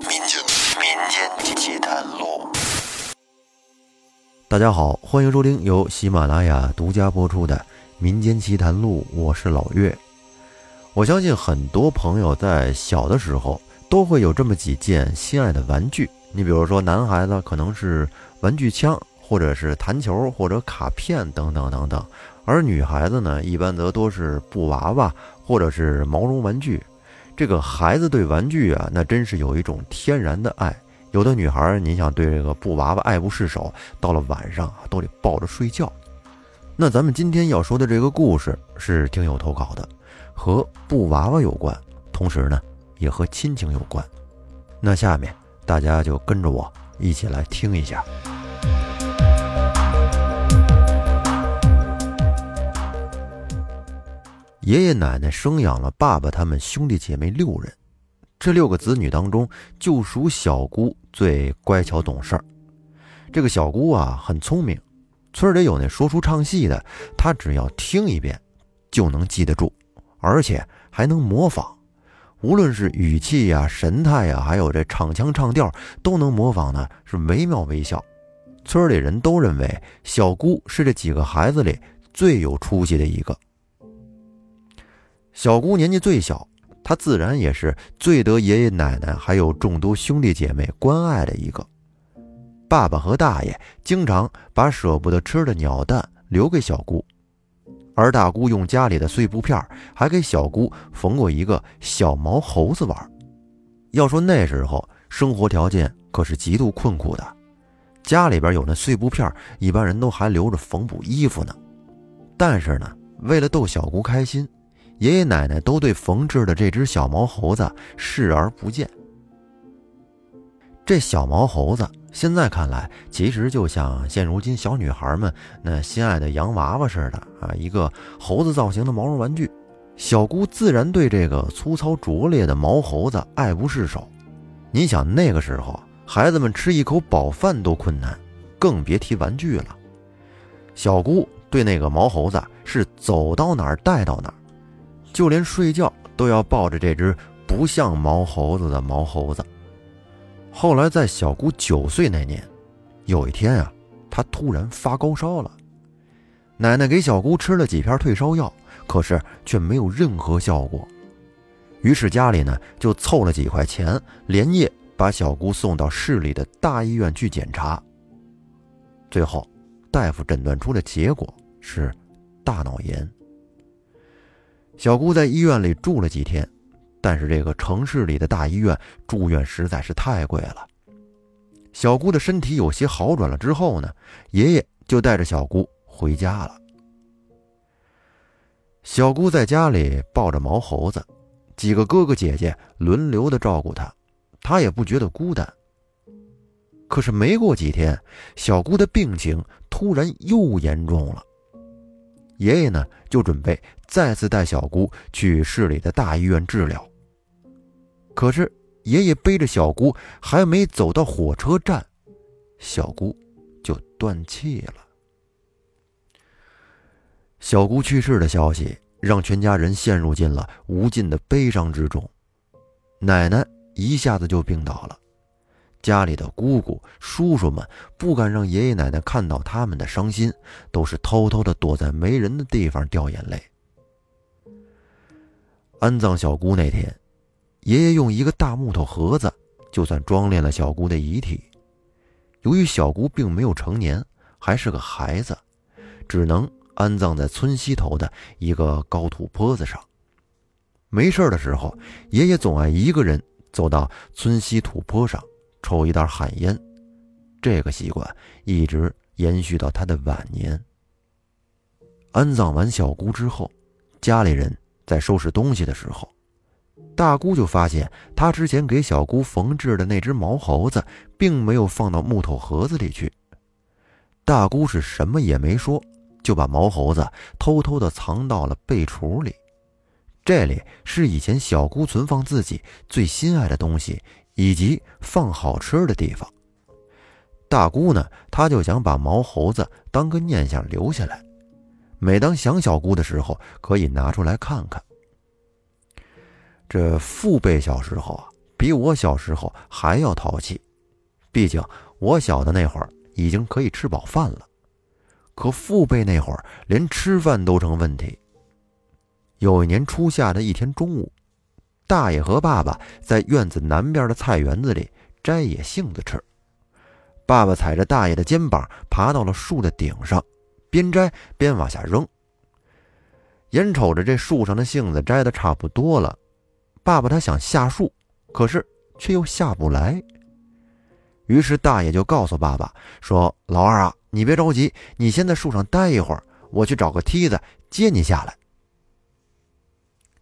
民间民间奇谈录。大家好，欢迎收听由喜马拉雅独家播出的《民间奇谈录》，我是老岳。我相信很多朋友在小的时候都会有这么几件心爱的玩具。你比如说，男孩子可能是玩具枪，或者是弹球，或者卡片等等等等；而女孩子呢，一般则多是布娃娃，或者是毛绒玩具。这个孩子对玩具啊，那真是有一种天然的爱。有的女孩，你想对这个布娃娃爱不释手，到了晚上啊都得抱着睡觉。那咱们今天要说的这个故事是听友投稿的，和布娃娃有关，同时呢也和亲情有关。那下面大家就跟着我一起来听一下。爷爷奶奶生养了爸爸他们兄弟姐妹六人，这六个子女当中，就属小姑最乖巧懂事儿。这个小姑啊，很聪明，村里有那说书唱戏的，她只要听一遍，就能记得住，而且还能模仿，无论是语气呀、神态呀，还有这唱腔唱调，都能模仿的是惟妙惟肖。村里人都认为小姑是这几个孩子里最有出息的一个。小姑年纪最小，她自然也是最得爷爷奶奶还有众多兄弟姐妹关爱的一个。爸爸和大爷经常把舍不得吃的鸟蛋留给小姑，而大姑用家里的碎布片还给小姑缝过一个小毛猴子玩。要说那时候生活条件可是极度困苦的，家里边有那碎布片，一般人都还留着缝补衣服呢。但是呢，为了逗小姑开心。爷爷奶奶都对缝制的这只小毛猴子视而不见。这小毛猴子现在看来，其实就像现如今小女孩们那心爱的洋娃娃似的啊，一个猴子造型的毛绒玩具。小姑自然对这个粗糙拙劣的毛猴子爱不释手。你想那个时候，孩子们吃一口饱饭都困难，更别提玩具了。小姑对那个毛猴子是走到哪儿带到哪儿。就连睡觉都要抱着这只不像毛猴子的毛猴子。后来在小姑九岁那年，有一天啊，她突然发高烧了。奶奶给小姑吃了几片退烧药，可是却没有任何效果。于是家里呢就凑了几块钱，连夜把小姑送到市里的大医院去检查。最后，大夫诊断出的结果是大脑炎。小姑在医院里住了几天，但是这个城市里的大医院住院实在是太贵了。小姑的身体有些好转了之后呢，爷爷就带着小姑回家了。小姑在家里抱着毛猴子，几个哥哥姐姐轮流的照顾她，她也不觉得孤单。可是没过几天，小姑的病情突然又严重了。爷爷呢，就准备再次带小姑去市里的大医院治疗。可是爷爷背着小姑还没走到火车站，小姑就断气了。小姑去世的消息让全家人陷入进了无尽的悲伤之中，奶奶一下子就病倒了。家里的姑姑、叔叔们不敢让爷爷奶奶看到他们的伤心，都是偷偷的躲在没人的地方掉眼泪。安葬小姑那天，爷爷用一个大木头盒子，就算装殓了小姑的遗体。由于小姑并没有成年，还是个孩子，只能安葬在村西头的一个高土坡子上。没事的时候，爷爷总爱一个人走到村西土坡上。抽一袋旱烟，这个习惯一直延续到他的晚年。安葬完小姑之后，家里人在收拾东西的时候，大姑就发现她之前给小姑缝制的那只毛猴子，并没有放到木头盒子里去。大姑是什么也没说，就把毛猴子偷偷的藏到了被橱里。这里是以前小姑存放自己最心爱的东西。以及放好吃的地方。大姑呢，她就想把毛猴子当个念想留下来，每当想小姑的时候，可以拿出来看看。这父辈小时候啊，比我小时候还要淘气。毕竟我小的那会儿已经可以吃饱饭了，可父辈那会儿连吃饭都成问题。有一年初夏的一天中午，大爷和爸爸在院子南边的菜园子里摘野杏子吃。爸爸踩着大爷的肩膀爬到了树的顶上，边摘边往下扔。眼瞅着这树上的杏子摘的差不多了，爸爸他想下树，可是却又下不来。于是大爷就告诉爸爸说：“老二啊，你别着急，你先在树上待一会儿，我去找个梯子接你下来。”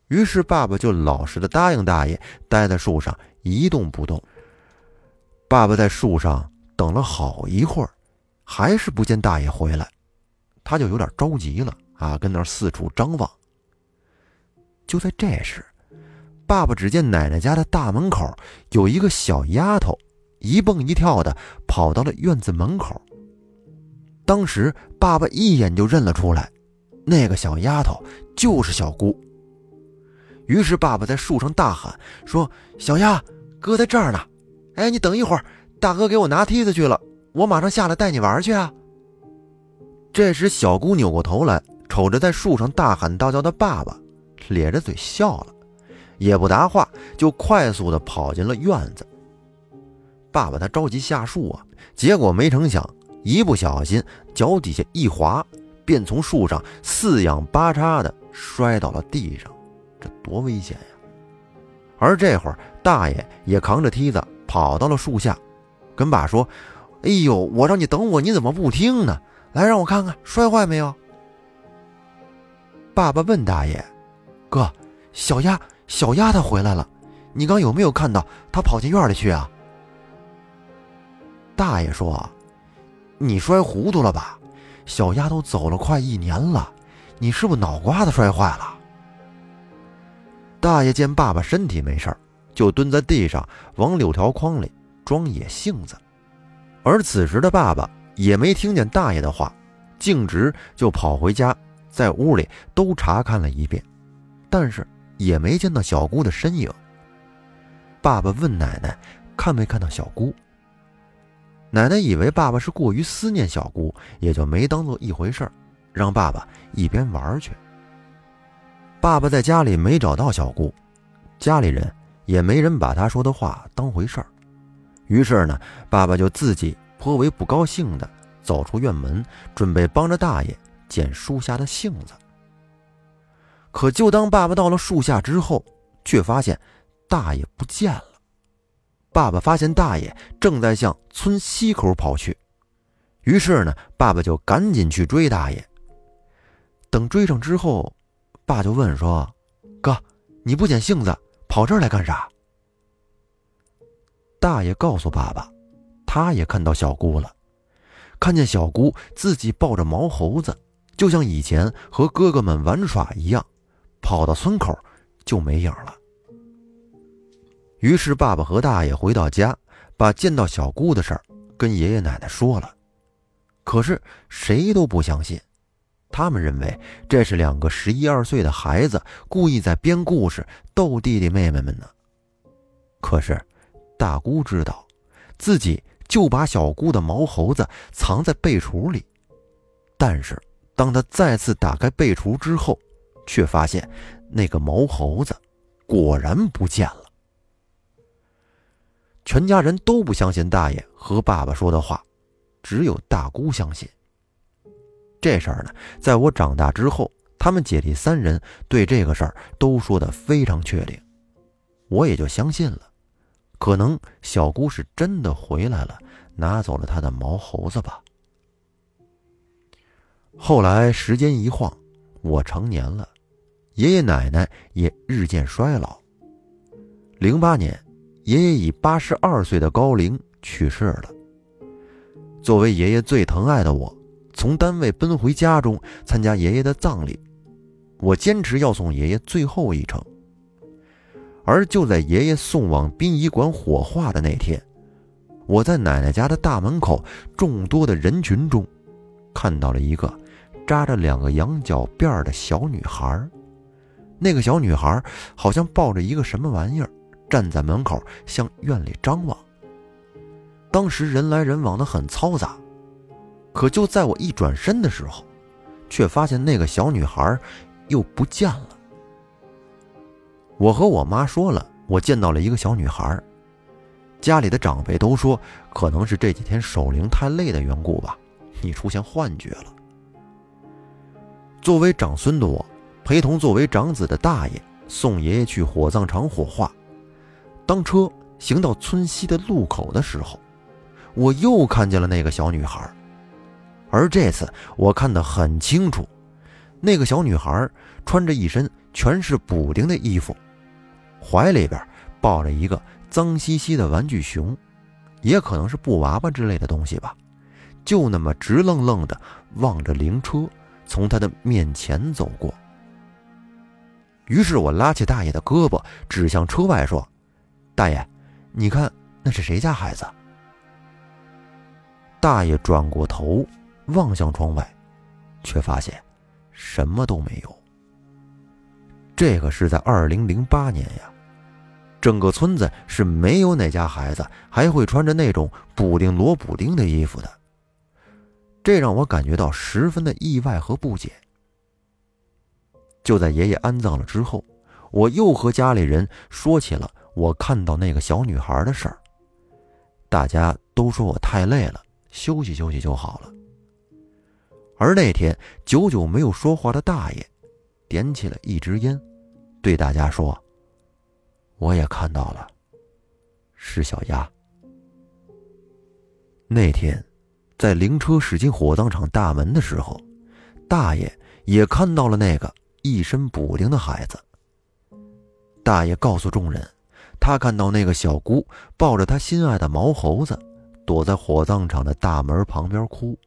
于是爸爸就老实的答应大爷，待在树上一动不动。爸爸在树上等了好一会儿，还是不见大爷回来，他就有点着急了啊，跟那四处张望。就在这时，爸爸只见奶奶家的大门口有一个小丫头，一蹦一跳的跑到了院子门口。当时爸爸一眼就认了出来，那个小丫头就是小姑。于是，爸爸在树上大喊说：“小丫，哥在这儿呢！哎，你等一会儿，大哥给我拿梯子去了，我马上下来带你玩去啊！”这时，小姑扭过头来，瞅着在树上大喊大叫的爸爸，咧着嘴笑了，也不答话，就快速的跑进了院子。爸爸他着急下树啊，结果没成想，一不小心脚底下一滑，便从树上四仰八叉的摔到了地上。这多危险呀！而这会儿，大爷也扛着梯子跑到了树下，跟爸说：“哎呦，我让你等我，你怎么不听呢？来，让我看看摔坏没有。”爸爸问大爷：“哥，小丫小丫她回来了，你刚有没有看到她跑进院里去啊？”大爷说：“你摔糊涂了吧？小丫头走了快一年了，你是不是脑瓜子摔坏了？”大爷见爸爸身体没事儿就蹲在地上往柳条筐里装野杏子。而此时的爸爸也没听见大爷的话，径直就跑回家，在屋里都查看了一遍，但是也没见到小姑的身影。爸爸问奶奶看没看到小姑。奶奶以为爸爸是过于思念小姑，也就没当做一回事儿让爸爸一边玩去。爸爸在家里没找到小姑，家里人也没人把他说的话当回事儿。于是呢，爸爸就自己颇为不高兴的走出院门，准备帮着大爷捡树下的杏子。可就当爸爸到了树下之后，却发现大爷不见了。爸爸发现大爷正在向村西口跑去，于是呢，爸爸就赶紧去追大爷。等追上之后，爸就问说：“哥，你不捡杏子，跑这儿来干啥？”大爷告诉爸爸，他也看到小姑了，看见小姑自己抱着毛猴子，就像以前和哥哥们玩耍一样，跑到村口就没影了。于是爸爸和大爷回到家，把见到小姑的事儿跟爷爷奶奶说了，可是谁都不相信。他们认为这是两个十一二岁的孩子故意在编故事逗弟弟妹妹们呢。可是，大姑知道，自己就把小姑的毛猴子藏在被橱里，但是当他再次打开被橱之后，却发现那个毛猴子果然不见了。全家人都不相信大爷和爸爸说的话，只有大姑相信。这事儿呢，在我长大之后，他们姐弟三人对这个事儿都说的非常确定，我也就相信了。可能小姑是真的回来了，拿走了他的毛猴子吧。后来时间一晃，我成年了，爷爷奶奶也日渐衰老。零八年，爷爷以八十二岁的高龄去世了。作为爷爷最疼爱的我。从单位奔回家中参加爷爷的葬礼，我坚持要送爷爷最后一程。而就在爷爷送往殡仪馆火化的那天，我在奶奶家的大门口众多的人群中，看到了一个扎着两个羊角辫的小女孩。那个小女孩好像抱着一个什么玩意儿，站在门口向院里张望。当时人来人往的很嘈杂，可就在我一转身的时候，却发现那个小女孩又不见了。我和我妈说了，我见到了一个小女孩。家里的长辈都说，可能是这几天守灵太累的缘故吧，你出现幻觉了。作为长孙的我，陪同作为长子的大爷送爷爷去火葬场火化。当车行到村西的路口的时候，我又看见了那个小女孩，而这次我看得很清楚，那个小女孩穿着一身全是补丁的衣服，怀里边抱着一个。脏兮兮的玩具熊，也可能是布娃娃之类的东西吧，就那么直愣愣的望着灵车从他的面前走过。于是我拉起大爷的胳膊，指向车外说：“大爷，你看那是谁家孩子？”大爷转过头望向窗外，却发现什么都没有。这个是在二零零八年呀。整个村子是没有哪家孩子还会穿着那种补丁罗补丁的衣服的，这让我感觉到十分的意外和不解。就在爷爷安葬了之后，我又和家里人说起了我看到那个小女孩的事儿，大家都说我太累了，休息休息就好了。而那天久久没有说话的大爷，点起了一支烟，对大家说。我也看到了，是小丫。那天，在灵车驶进火葬场大门的时候，大爷也看到了那个一身补丁的孩子。大爷告诉众人，他看到那个小姑抱着他心爱的毛猴子，躲在火葬场的大门旁边哭。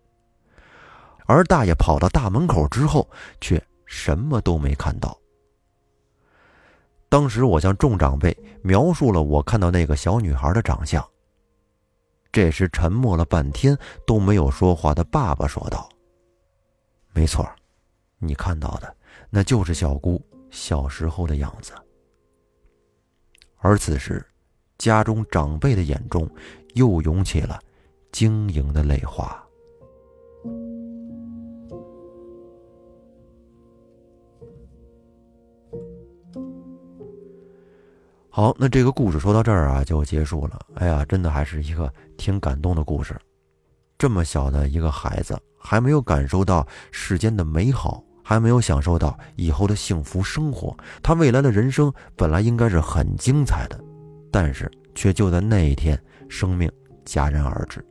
而大爷跑到大门口之后，却什么都没看到。当时我向众长辈描述了我看到那个小女孩的长相。这时沉默了半天都没有说话的爸爸说道：“没错，你看到的那就是小姑小时候的样子。”而此时，家中长辈的眼中又涌起了晶莹的泪花。好，那这个故事说到这儿啊，就结束了。哎呀，真的还是一个挺感动的故事。这么小的一个孩子，还没有感受到世间的美好，还没有享受到以后的幸福生活，他未来的人生本来应该是很精彩的，但是却就在那一天，生命戛然而止。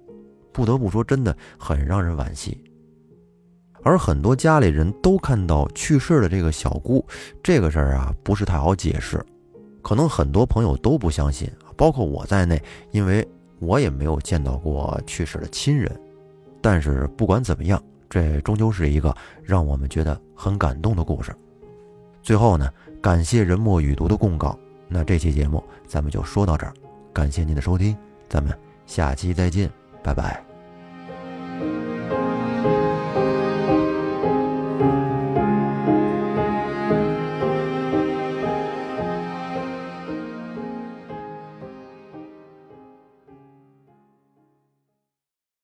不得不说，真的很让人惋惜。而很多家里人都看到去世的这个小姑，这个事儿啊，不是太好解释。可能很多朋友都不相信，包括我在内，因为我也没有见到过去世的亲人。但是不管怎么样，这终究是一个让我们觉得很感动的故事。最后呢，感谢人墨雨读的供稿。那这期节目咱们就说到这儿，感谢您的收听，咱们下期再见，拜拜。